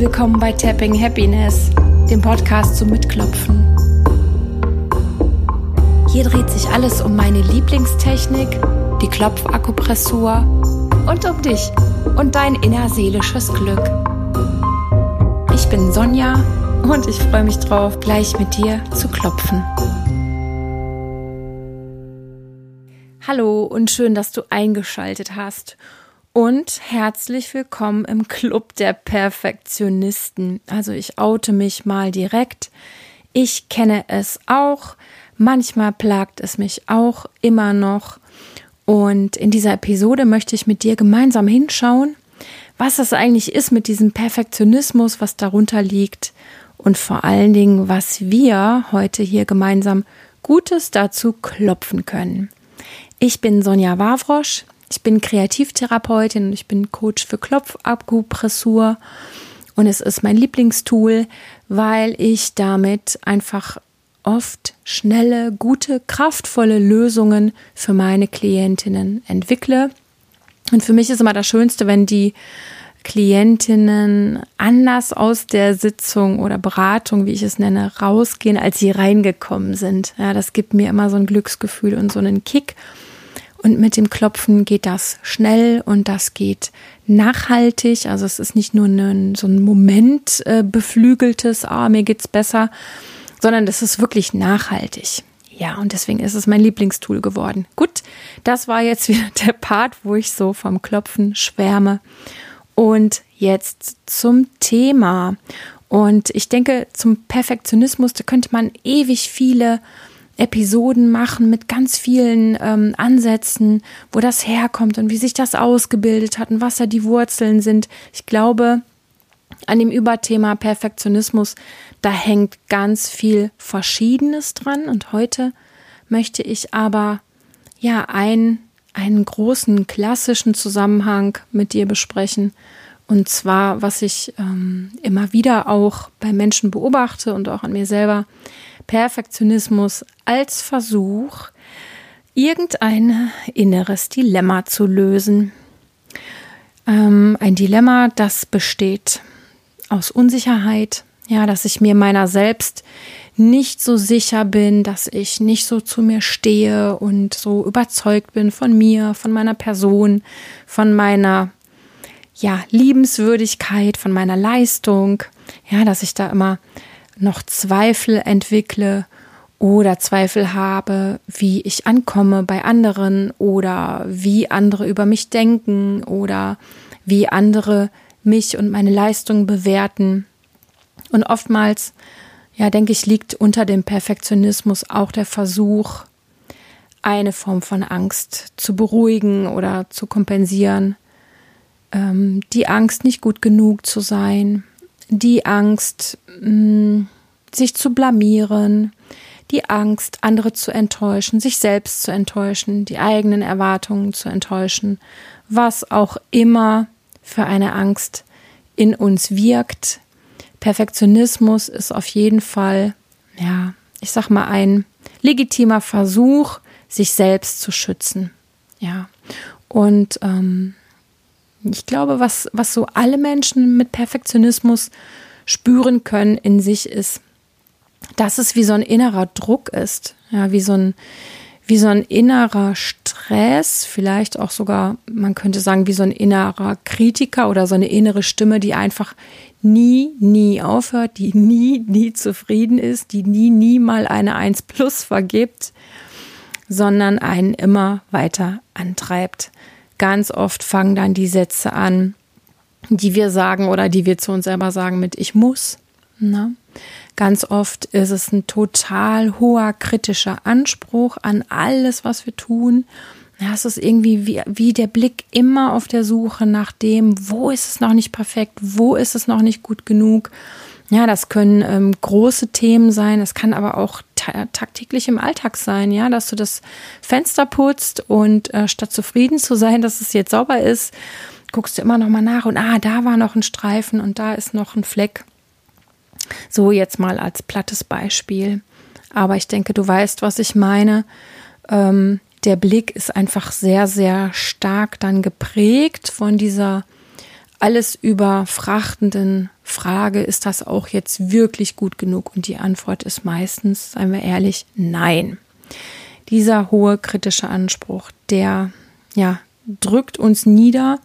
Willkommen bei Tapping Happiness, dem Podcast zum Mitklopfen. Hier dreht sich alles um meine Lieblingstechnik, die Klopfakupressur und um dich und dein innerseelisches Glück. Ich bin Sonja und ich freue mich drauf, gleich mit dir zu klopfen. Hallo und schön, dass du eingeschaltet hast und herzlich willkommen im Club der Perfektionisten. Also ich oute mich mal direkt. Ich kenne es auch. Manchmal plagt es mich auch immer noch. Und in dieser Episode möchte ich mit dir gemeinsam hinschauen, was das eigentlich ist mit diesem Perfektionismus, was darunter liegt und vor allen Dingen, was wir heute hier gemeinsam Gutes dazu klopfen können. Ich bin Sonja Wawrosch. Ich bin Kreativtherapeutin und ich bin Coach für Klopfakupressur und es ist mein Lieblingstool, weil ich damit einfach oft schnelle, gute, kraftvolle Lösungen für meine Klientinnen entwickle. Und für mich ist immer das Schönste, wenn die Klientinnen anders aus der Sitzung oder Beratung, wie ich es nenne, rausgehen, als sie reingekommen sind. Ja, das gibt mir immer so ein Glücksgefühl und so einen Kick. Und mit dem Klopfen geht das schnell und das geht nachhaltig. Also es ist nicht nur ein, so ein Moment äh, beflügeltes, ah, mir geht's besser, sondern das ist wirklich nachhaltig. Ja, und deswegen ist es mein Lieblingstool geworden. Gut, das war jetzt wieder der Part, wo ich so vom Klopfen schwärme. Und jetzt zum Thema. Und ich denke, zum Perfektionismus, da könnte man ewig viele Episoden machen mit ganz vielen ähm, Ansätzen, wo das herkommt und wie sich das ausgebildet hat und was da die Wurzeln sind. Ich glaube, an dem Überthema Perfektionismus, da hängt ganz viel Verschiedenes dran. Und heute möchte ich aber ja ein, einen großen klassischen Zusammenhang mit dir besprechen. Und zwar, was ich ähm, immer wieder auch bei Menschen beobachte und auch an mir selber, Perfektionismus als Versuch, irgendein inneres Dilemma zu lösen. Ähm, ein Dilemma, das besteht aus Unsicherheit, ja, dass ich mir meiner selbst nicht so sicher bin, dass ich nicht so zu mir stehe und so überzeugt bin von mir, von meiner Person, von meiner ja, Liebenswürdigkeit, von meiner Leistung, ja, dass ich da immer noch Zweifel entwickle oder Zweifel habe, wie ich ankomme bei anderen oder wie andere über mich denken oder wie andere mich und meine Leistung bewerten. Und oftmals, ja, denke ich, liegt unter dem Perfektionismus auch der Versuch, eine Form von Angst zu beruhigen oder zu kompensieren. Ähm, die Angst, nicht gut genug zu sein, die Angst, mh, sich zu blamieren, die Angst, andere zu enttäuschen, sich selbst zu enttäuschen, die eigenen Erwartungen zu enttäuschen, was auch immer für eine Angst in uns wirkt. Perfektionismus ist auf jeden Fall, ja, ich sag mal, ein legitimer Versuch, sich selbst zu schützen. Ja. Und ähm, ich glaube, was, was so alle Menschen mit Perfektionismus spüren können in sich ist, dass es wie so ein innerer Druck ist, ja, wie so ein, wie so ein innerer Stress, vielleicht auch sogar, man könnte sagen, wie so ein innerer Kritiker oder so eine innere Stimme, die einfach nie, nie aufhört, die nie, nie zufrieden ist, die nie, nie mal eine 1 plus vergibt, sondern einen immer weiter antreibt. Ganz oft fangen dann die Sätze an, die wir sagen oder die wir zu uns selber sagen mit ich muss. Na? Ganz oft ist es ein total hoher kritischer Anspruch an alles, was wir tun. Ja, es ist irgendwie wie, wie der Blick immer auf der Suche nach dem, wo ist es noch nicht perfekt, wo ist es noch nicht gut genug. Ja, das können ähm, große Themen sein, es kann aber auch ta tagtäglich im Alltag sein, ja, dass du das Fenster putzt und äh, statt zufrieden zu sein, dass es jetzt sauber ist, guckst du immer noch mal nach und ah, da war noch ein Streifen und da ist noch ein Fleck. So jetzt mal als plattes Beispiel. Aber ich denke, du weißt, was ich meine. Ähm, der Blick ist einfach sehr, sehr stark dann geprägt von dieser alles überfrachtenden Frage, ist das auch jetzt wirklich gut genug? Und die Antwort ist meistens, seien wir ehrlich, nein. Dieser hohe kritische Anspruch, der, ja, drückt uns nieder.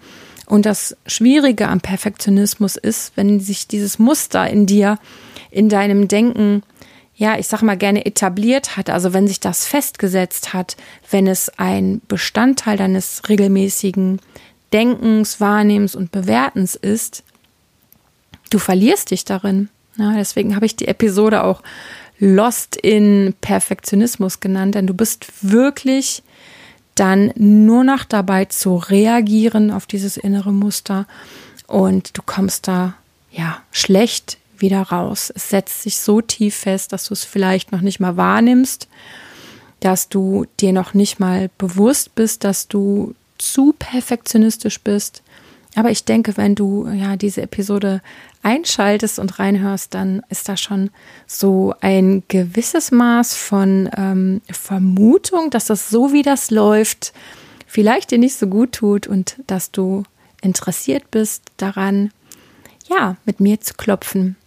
Und das Schwierige am Perfektionismus ist, wenn sich dieses Muster in dir, in deinem Denken, ja, ich sag mal gerne etabliert hat, also wenn sich das festgesetzt hat, wenn es ein Bestandteil deines regelmäßigen Denkens, Wahrnehmens und Bewertens ist, du verlierst dich darin. Ja, deswegen habe ich die Episode auch Lost in Perfektionismus genannt, denn du bist wirklich dann nur noch dabei zu reagieren auf dieses innere Muster und du kommst da ja schlecht wieder raus. Es setzt sich so tief fest, dass du es vielleicht noch nicht mal wahrnimmst, dass du dir noch nicht mal bewusst bist, dass du zu perfektionistisch bist. Aber ich denke, wenn du ja diese Episode einschaltest und reinhörst, dann ist da schon so ein gewisses Maß von ähm, Vermutung, dass das so wie das läuft, vielleicht dir nicht so gut tut und dass du interessiert bist daran, ja, mit mir zu klopfen.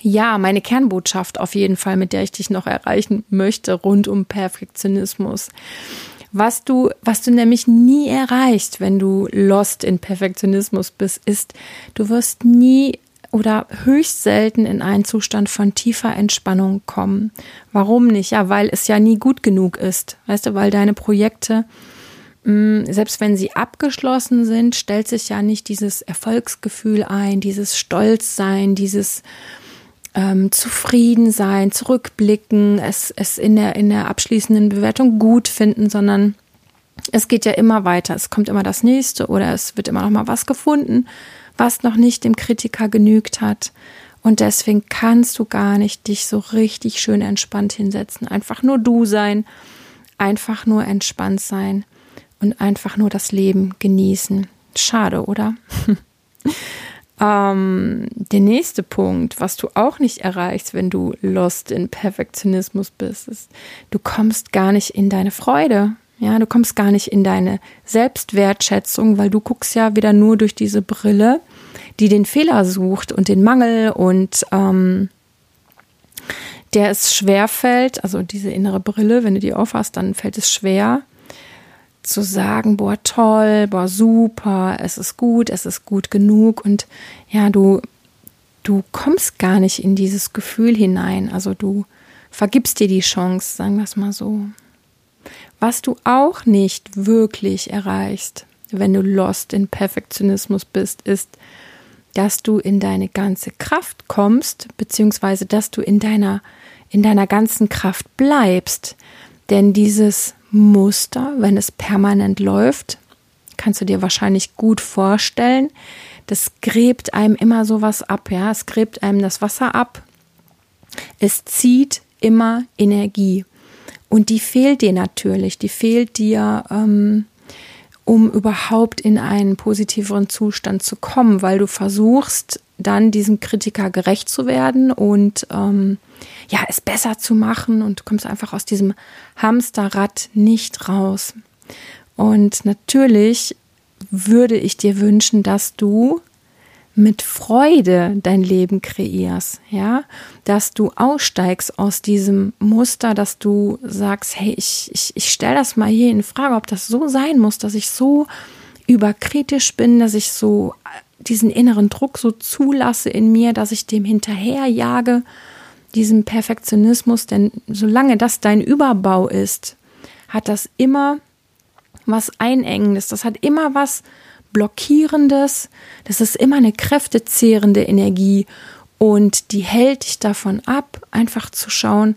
Ja, meine Kernbotschaft auf jeden Fall, mit der ich dich noch erreichen möchte, rund um Perfektionismus. Was du, was du nämlich nie erreichst, wenn du lost in Perfektionismus bist, ist, du wirst nie oder höchst selten in einen Zustand von tiefer Entspannung kommen. Warum nicht? Ja, weil es ja nie gut genug ist. Weißt du, weil deine Projekte, mm, selbst wenn sie abgeschlossen sind, stellt sich ja nicht dieses Erfolgsgefühl ein, dieses Stolzsein, dieses ähm, zufrieden sein, zurückblicken, es, es in, der, in der abschließenden Bewertung gut finden, sondern es geht ja immer weiter. Es kommt immer das nächste oder es wird immer noch mal was gefunden, was noch nicht dem Kritiker genügt hat. Und deswegen kannst du gar nicht dich so richtig schön entspannt hinsetzen. Einfach nur du sein, einfach nur entspannt sein und einfach nur das Leben genießen. Schade, oder? Ähm, der nächste Punkt, was du auch nicht erreichst, wenn du lost in Perfektionismus bist, ist, du kommst gar nicht in deine Freude. Ja, du kommst gar nicht in deine Selbstwertschätzung, weil du guckst ja wieder nur durch diese Brille, die den Fehler sucht und den Mangel und ähm, der es schwer fällt, also diese innere Brille, wenn du die aufhast, dann fällt es schwer, zu sagen, boah, toll, boah, super, es ist gut, es ist gut genug und ja, du, du kommst gar nicht in dieses Gefühl hinein. Also du vergibst dir die Chance, sagen wir es mal so. Was du auch nicht wirklich erreichst, wenn du lost in Perfektionismus bist, ist, dass du in deine ganze Kraft kommst, beziehungsweise dass du in deiner, in deiner ganzen Kraft bleibst. Denn dieses Muster, wenn es permanent läuft, kannst du dir wahrscheinlich gut vorstellen. Das gräbt einem immer sowas ab, ja. Es gräbt einem das Wasser ab. Es zieht immer Energie. Und die fehlt dir natürlich. Die fehlt dir, ähm, um überhaupt in einen positiveren Zustand zu kommen, weil du versuchst, dann diesem Kritiker gerecht zu werden und ähm, ja, es besser zu machen und du kommst einfach aus diesem Hamsterrad nicht raus. Und natürlich würde ich dir wünschen, dass du mit Freude dein Leben kreierst, ja, dass du aussteigst aus diesem Muster, dass du sagst, hey, ich, ich, ich stelle das mal hier in Frage, ob das so sein muss, dass ich so überkritisch bin, dass ich so diesen inneren Druck so zulasse in mir, dass ich dem hinterherjage, diesem Perfektionismus, denn solange das dein Überbau ist, hat das immer was Einengendes, das hat immer was Blockierendes, das ist immer eine kräftezehrende Energie und die hält dich davon ab, einfach zu schauen,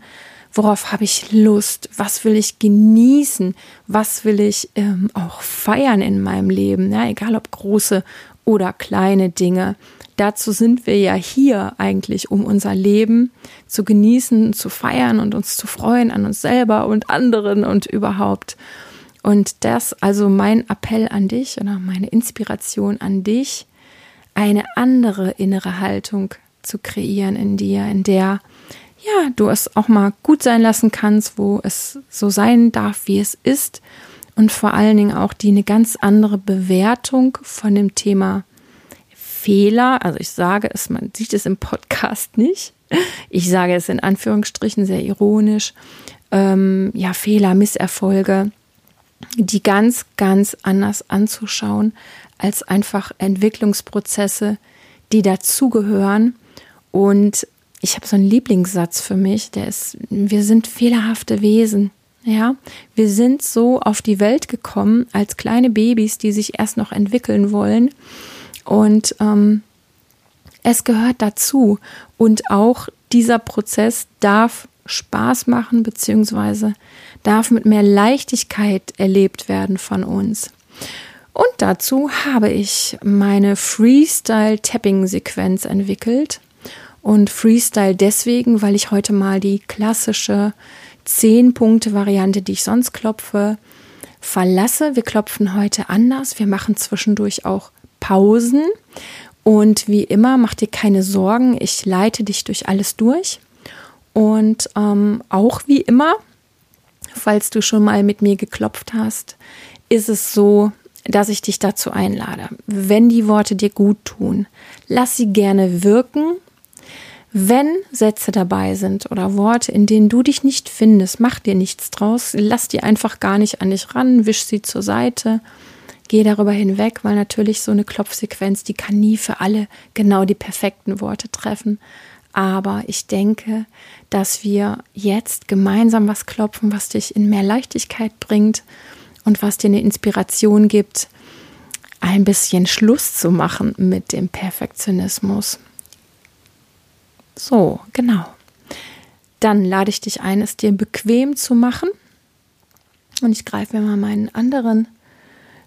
worauf habe ich Lust, was will ich genießen, was will ich ähm, auch feiern in meinem Leben, ja, egal ob große oder kleine Dinge. Dazu sind wir ja hier eigentlich, um unser Leben zu genießen, zu feiern und uns zu freuen an uns selber und anderen und überhaupt. Und das also mein Appell an dich oder meine Inspiration an dich, eine andere innere Haltung zu kreieren in dir, in der ja, du es auch mal gut sein lassen kannst, wo es so sein darf, wie es ist und vor allen Dingen auch die eine ganz andere Bewertung von dem Thema Fehler, also ich sage es, man sieht es im Podcast nicht. Ich sage es in Anführungsstrichen sehr ironisch. Ähm, ja, Fehler, Misserfolge, die ganz, ganz anders anzuschauen als einfach Entwicklungsprozesse, die dazugehören. Und ich habe so einen Lieblingssatz für mich, der ist, wir sind fehlerhafte Wesen. Ja, wir sind so auf die Welt gekommen als kleine Babys, die sich erst noch entwickeln wollen. Und ähm, es gehört dazu. Und auch dieser Prozess darf Spaß machen, beziehungsweise darf mit mehr Leichtigkeit erlebt werden von uns. Und dazu habe ich meine Freestyle-Tapping-Sequenz entwickelt. Und Freestyle deswegen, weil ich heute mal die klassische 10-Punkte-Variante, die ich sonst klopfe, verlasse. Wir klopfen heute anders. Wir machen zwischendurch auch Pausen. Und wie immer, mach dir keine Sorgen. Ich leite dich durch alles durch. Und ähm, auch wie immer, falls du schon mal mit mir geklopft hast, ist es so, dass ich dich dazu einlade. Wenn die Worte dir gut tun, lass sie gerne wirken wenn Sätze dabei sind oder Worte, in denen du dich nicht findest, mach dir nichts draus, lass die einfach gar nicht an dich ran, wisch sie zur Seite, geh darüber hinweg, weil natürlich so eine Klopfsequenz, die kann nie für alle genau die perfekten Worte treffen. Aber ich denke, dass wir jetzt gemeinsam was klopfen, was dich in mehr Leichtigkeit bringt und was dir eine Inspiration gibt, ein bisschen Schluss zu machen mit dem Perfektionismus. So, genau. Dann lade ich dich ein, es dir bequem zu machen. Und ich greife mir mal meinen anderen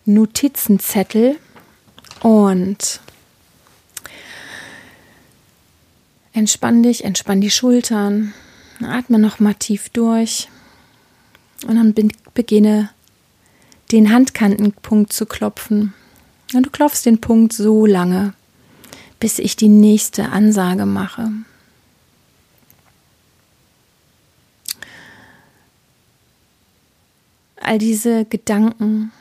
Notizenzettel und entspann dich, entspann die Schultern, atme noch mal tief durch und dann beginne den Handkantenpunkt zu klopfen. Und du klopfst den Punkt so lange, bis ich die nächste Ansage mache. all diese Gedanken,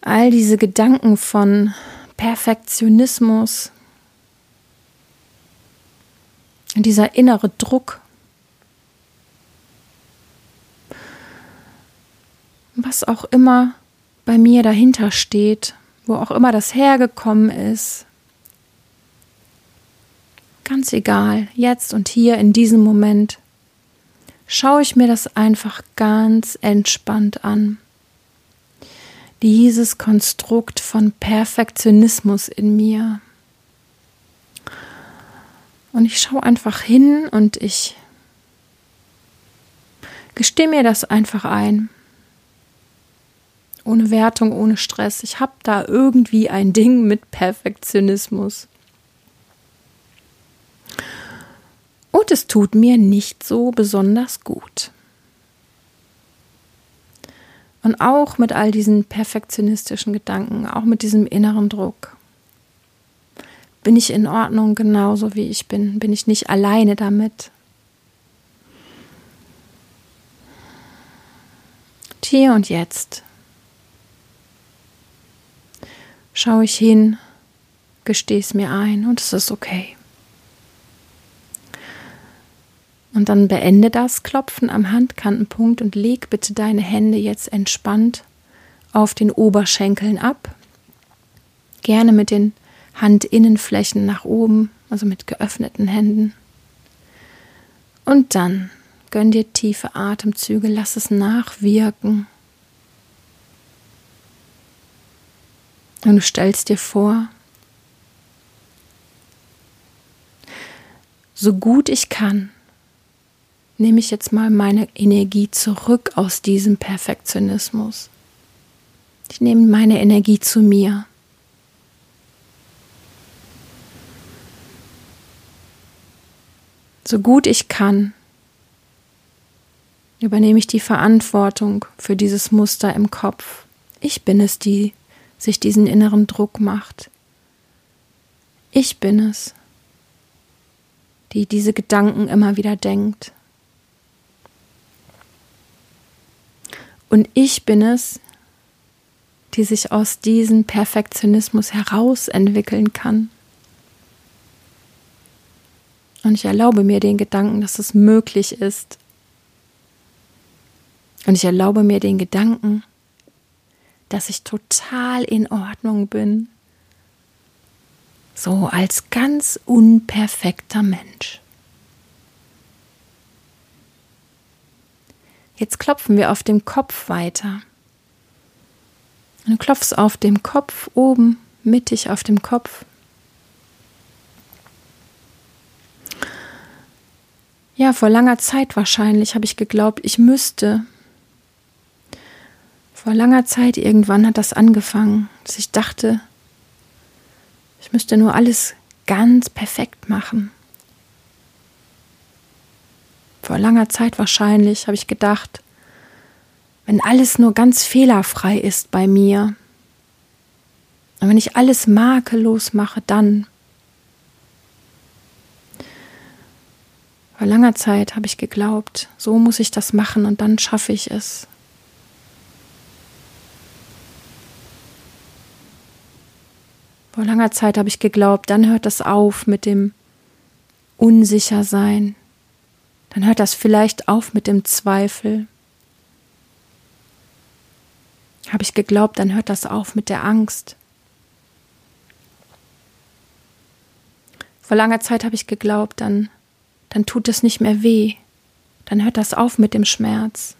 all diese Gedanken von Perfektionismus, dieser innere Druck, was auch immer bei mir dahinter steht, wo auch immer das hergekommen ist. Ganz egal, jetzt und hier in diesem Moment schaue ich mir das einfach ganz entspannt an. Dieses Konstrukt von Perfektionismus in mir. Und ich schaue einfach hin und ich gestehe mir das einfach ein. Ohne Wertung, ohne Stress. Ich habe da irgendwie ein Ding mit Perfektionismus. und es tut mir nicht so besonders gut. Und auch mit all diesen perfektionistischen Gedanken, auch mit diesem inneren Druck. Bin ich in Ordnung genauso wie ich bin? Bin ich nicht alleine damit? hier und jetzt schaue ich hin, gestehe es mir ein und es ist okay. Und dann beende das Klopfen am Handkantenpunkt und leg bitte deine Hände jetzt entspannt auf den Oberschenkeln ab. Gerne mit den Handinnenflächen nach oben, also mit geöffneten Händen. Und dann gönn dir tiefe Atemzüge, lass es nachwirken. Und du stellst dir vor, so gut ich kann, nehme ich jetzt mal meine Energie zurück aus diesem Perfektionismus. Ich nehme meine Energie zu mir. So gut ich kann, übernehme ich die Verantwortung für dieses Muster im Kopf. Ich bin es, die sich diesen inneren Druck macht. Ich bin es, die diese Gedanken immer wieder denkt. Und ich bin es, die sich aus diesem Perfektionismus heraus entwickeln kann. Und ich erlaube mir den Gedanken, dass es möglich ist. Und ich erlaube mir den Gedanken, dass ich total in Ordnung bin. So als ganz unperfekter Mensch. Jetzt klopfen wir auf dem Kopf weiter. Du klopfst auf dem Kopf oben, mittig auf dem Kopf. Ja, vor langer Zeit wahrscheinlich habe ich geglaubt, ich müsste. Vor langer Zeit irgendwann hat das angefangen, dass ich dachte, ich müsste nur alles ganz perfekt machen. Vor langer Zeit wahrscheinlich habe ich gedacht, wenn alles nur ganz fehlerfrei ist bei mir, und wenn ich alles makellos mache, dann Vor langer Zeit habe ich geglaubt, so muss ich das machen und dann schaffe ich es. Vor langer Zeit habe ich geglaubt, dann hört das auf mit dem Unsichersein. Dann hört das vielleicht auf mit dem Zweifel. Habe ich geglaubt, dann hört das auf mit der Angst. Vor langer Zeit habe ich geglaubt, dann dann tut es nicht mehr weh, dann hört das auf mit dem Schmerz.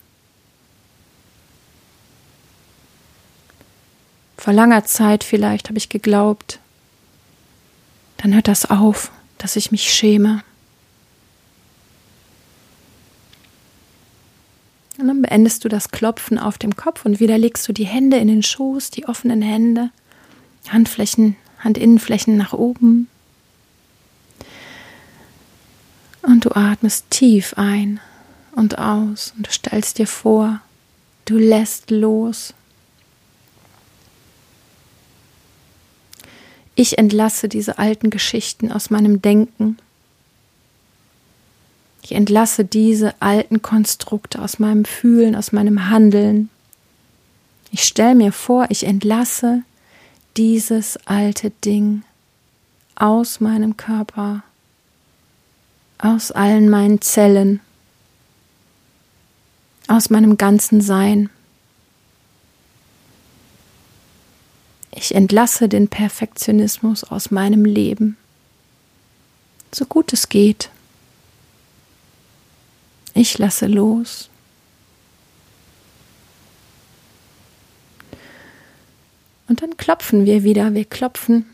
Vor langer Zeit vielleicht habe ich geglaubt, dann hört das auf, dass ich mich schäme. Und dann beendest du das Klopfen auf dem Kopf und wieder legst du die Hände in den Schoß, die offenen Hände, Handflächen, Handinnenflächen nach oben, Und du atmest tief ein und aus und du stellst dir vor, du lässt los. Ich entlasse diese alten Geschichten aus meinem Denken. Ich entlasse diese alten Konstrukte aus meinem Fühlen, aus meinem Handeln. Ich stelle mir vor, ich entlasse dieses alte Ding aus meinem Körper aus allen meinen Zellen, aus meinem ganzen Sein. Ich entlasse den Perfektionismus aus meinem Leben, so gut es geht. Ich lasse los. Und dann klopfen wir wieder. Wir klopfen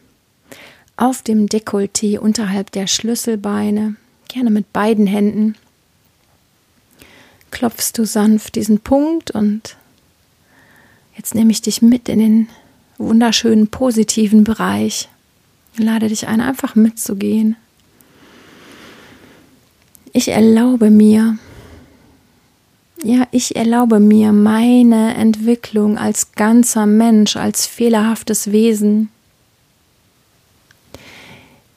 auf dem Dekolleté unterhalb der Schlüsselbeine, gerne mit beiden Händen klopfst du sanft diesen Punkt und jetzt nehme ich dich mit in den wunderschönen positiven Bereich. Ich lade dich ein, einfach mitzugehen. Ich erlaube mir, ja, ich erlaube mir meine Entwicklung als ganzer Mensch, als fehlerhaftes Wesen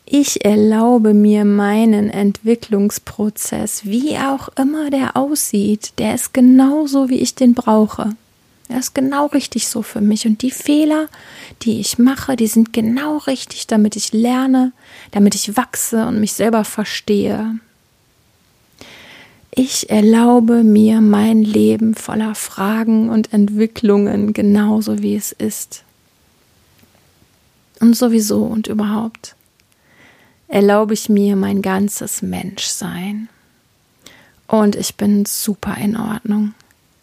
ich erlaube mir meinen Entwicklungsprozess, wie auch immer der aussieht, der ist genauso, wie ich den brauche. Er ist genau richtig so für mich. Und die Fehler, die ich mache, die sind genau richtig, damit ich lerne, damit ich wachse und mich selber verstehe. Ich erlaube mir mein Leben voller Fragen und Entwicklungen genauso, wie es ist. Und sowieso und überhaupt erlaube ich mir mein ganzes Menschsein. Und ich bin super in Ordnung,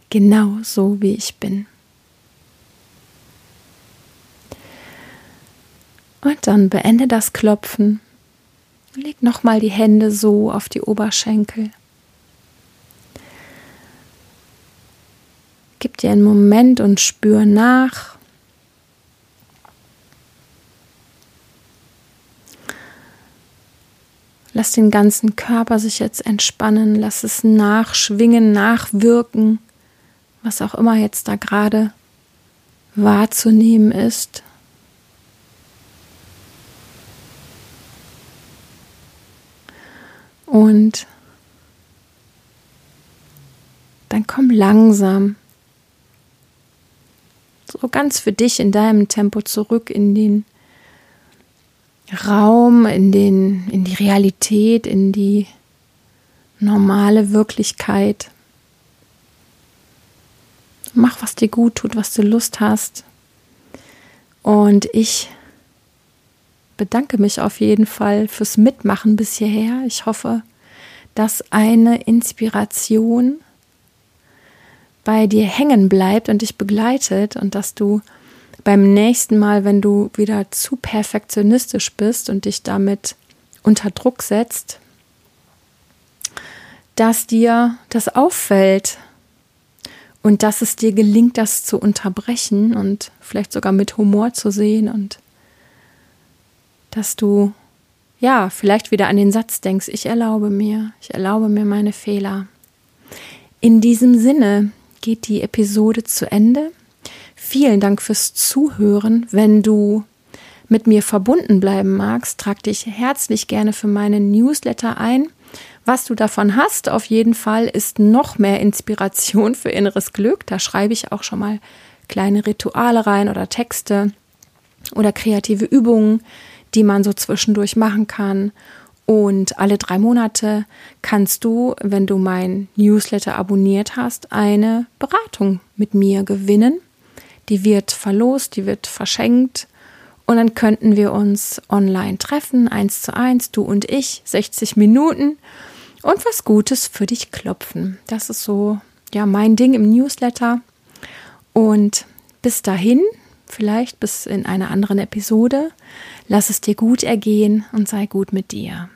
genau so wie ich bin. Und dann beende das Klopfen. Leg nochmal die Hände so auf die Oberschenkel. Dir einen Moment und spür nach, Lass den ganzen Körper sich jetzt entspannen, lass es nachschwingen, nachwirken, was auch immer jetzt da gerade wahrzunehmen ist. Und dann komm langsam so ganz für dich in deinem Tempo zurück in den Raum, in den, in die Realität, in die normale Wirklichkeit. Mach, was dir gut tut, was du Lust hast. Und ich bedanke mich auf jeden Fall fürs Mitmachen bis hierher. Ich hoffe, dass eine Inspiration bei dir hängen bleibt und dich begleitet und dass du beim nächsten Mal, wenn du wieder zu perfektionistisch bist und dich damit unter Druck setzt, dass dir das auffällt und dass es dir gelingt, das zu unterbrechen und vielleicht sogar mit Humor zu sehen und dass du ja vielleicht wieder an den Satz denkst, ich erlaube mir, ich erlaube mir meine Fehler. In diesem Sinne geht die Episode zu Ende. Vielen Dank fürs Zuhören. Wenn du mit mir verbunden bleiben magst, trag dich herzlich gerne für meinen Newsletter ein. Was du davon hast, auf jeden Fall, ist noch mehr Inspiration für inneres Glück. Da schreibe ich auch schon mal kleine Rituale rein oder Texte oder kreative Übungen, die man so zwischendurch machen kann. Und alle drei Monate kannst du, wenn du mein Newsletter abonniert hast, eine Beratung mit mir gewinnen. Die wird verlost, die wird verschenkt. Und dann könnten wir uns online treffen, eins zu eins, du und ich, 60 Minuten und was Gutes für dich klopfen. Das ist so, ja, mein Ding im Newsletter. Und bis dahin, vielleicht bis in einer anderen Episode, lass es dir gut ergehen und sei gut mit dir.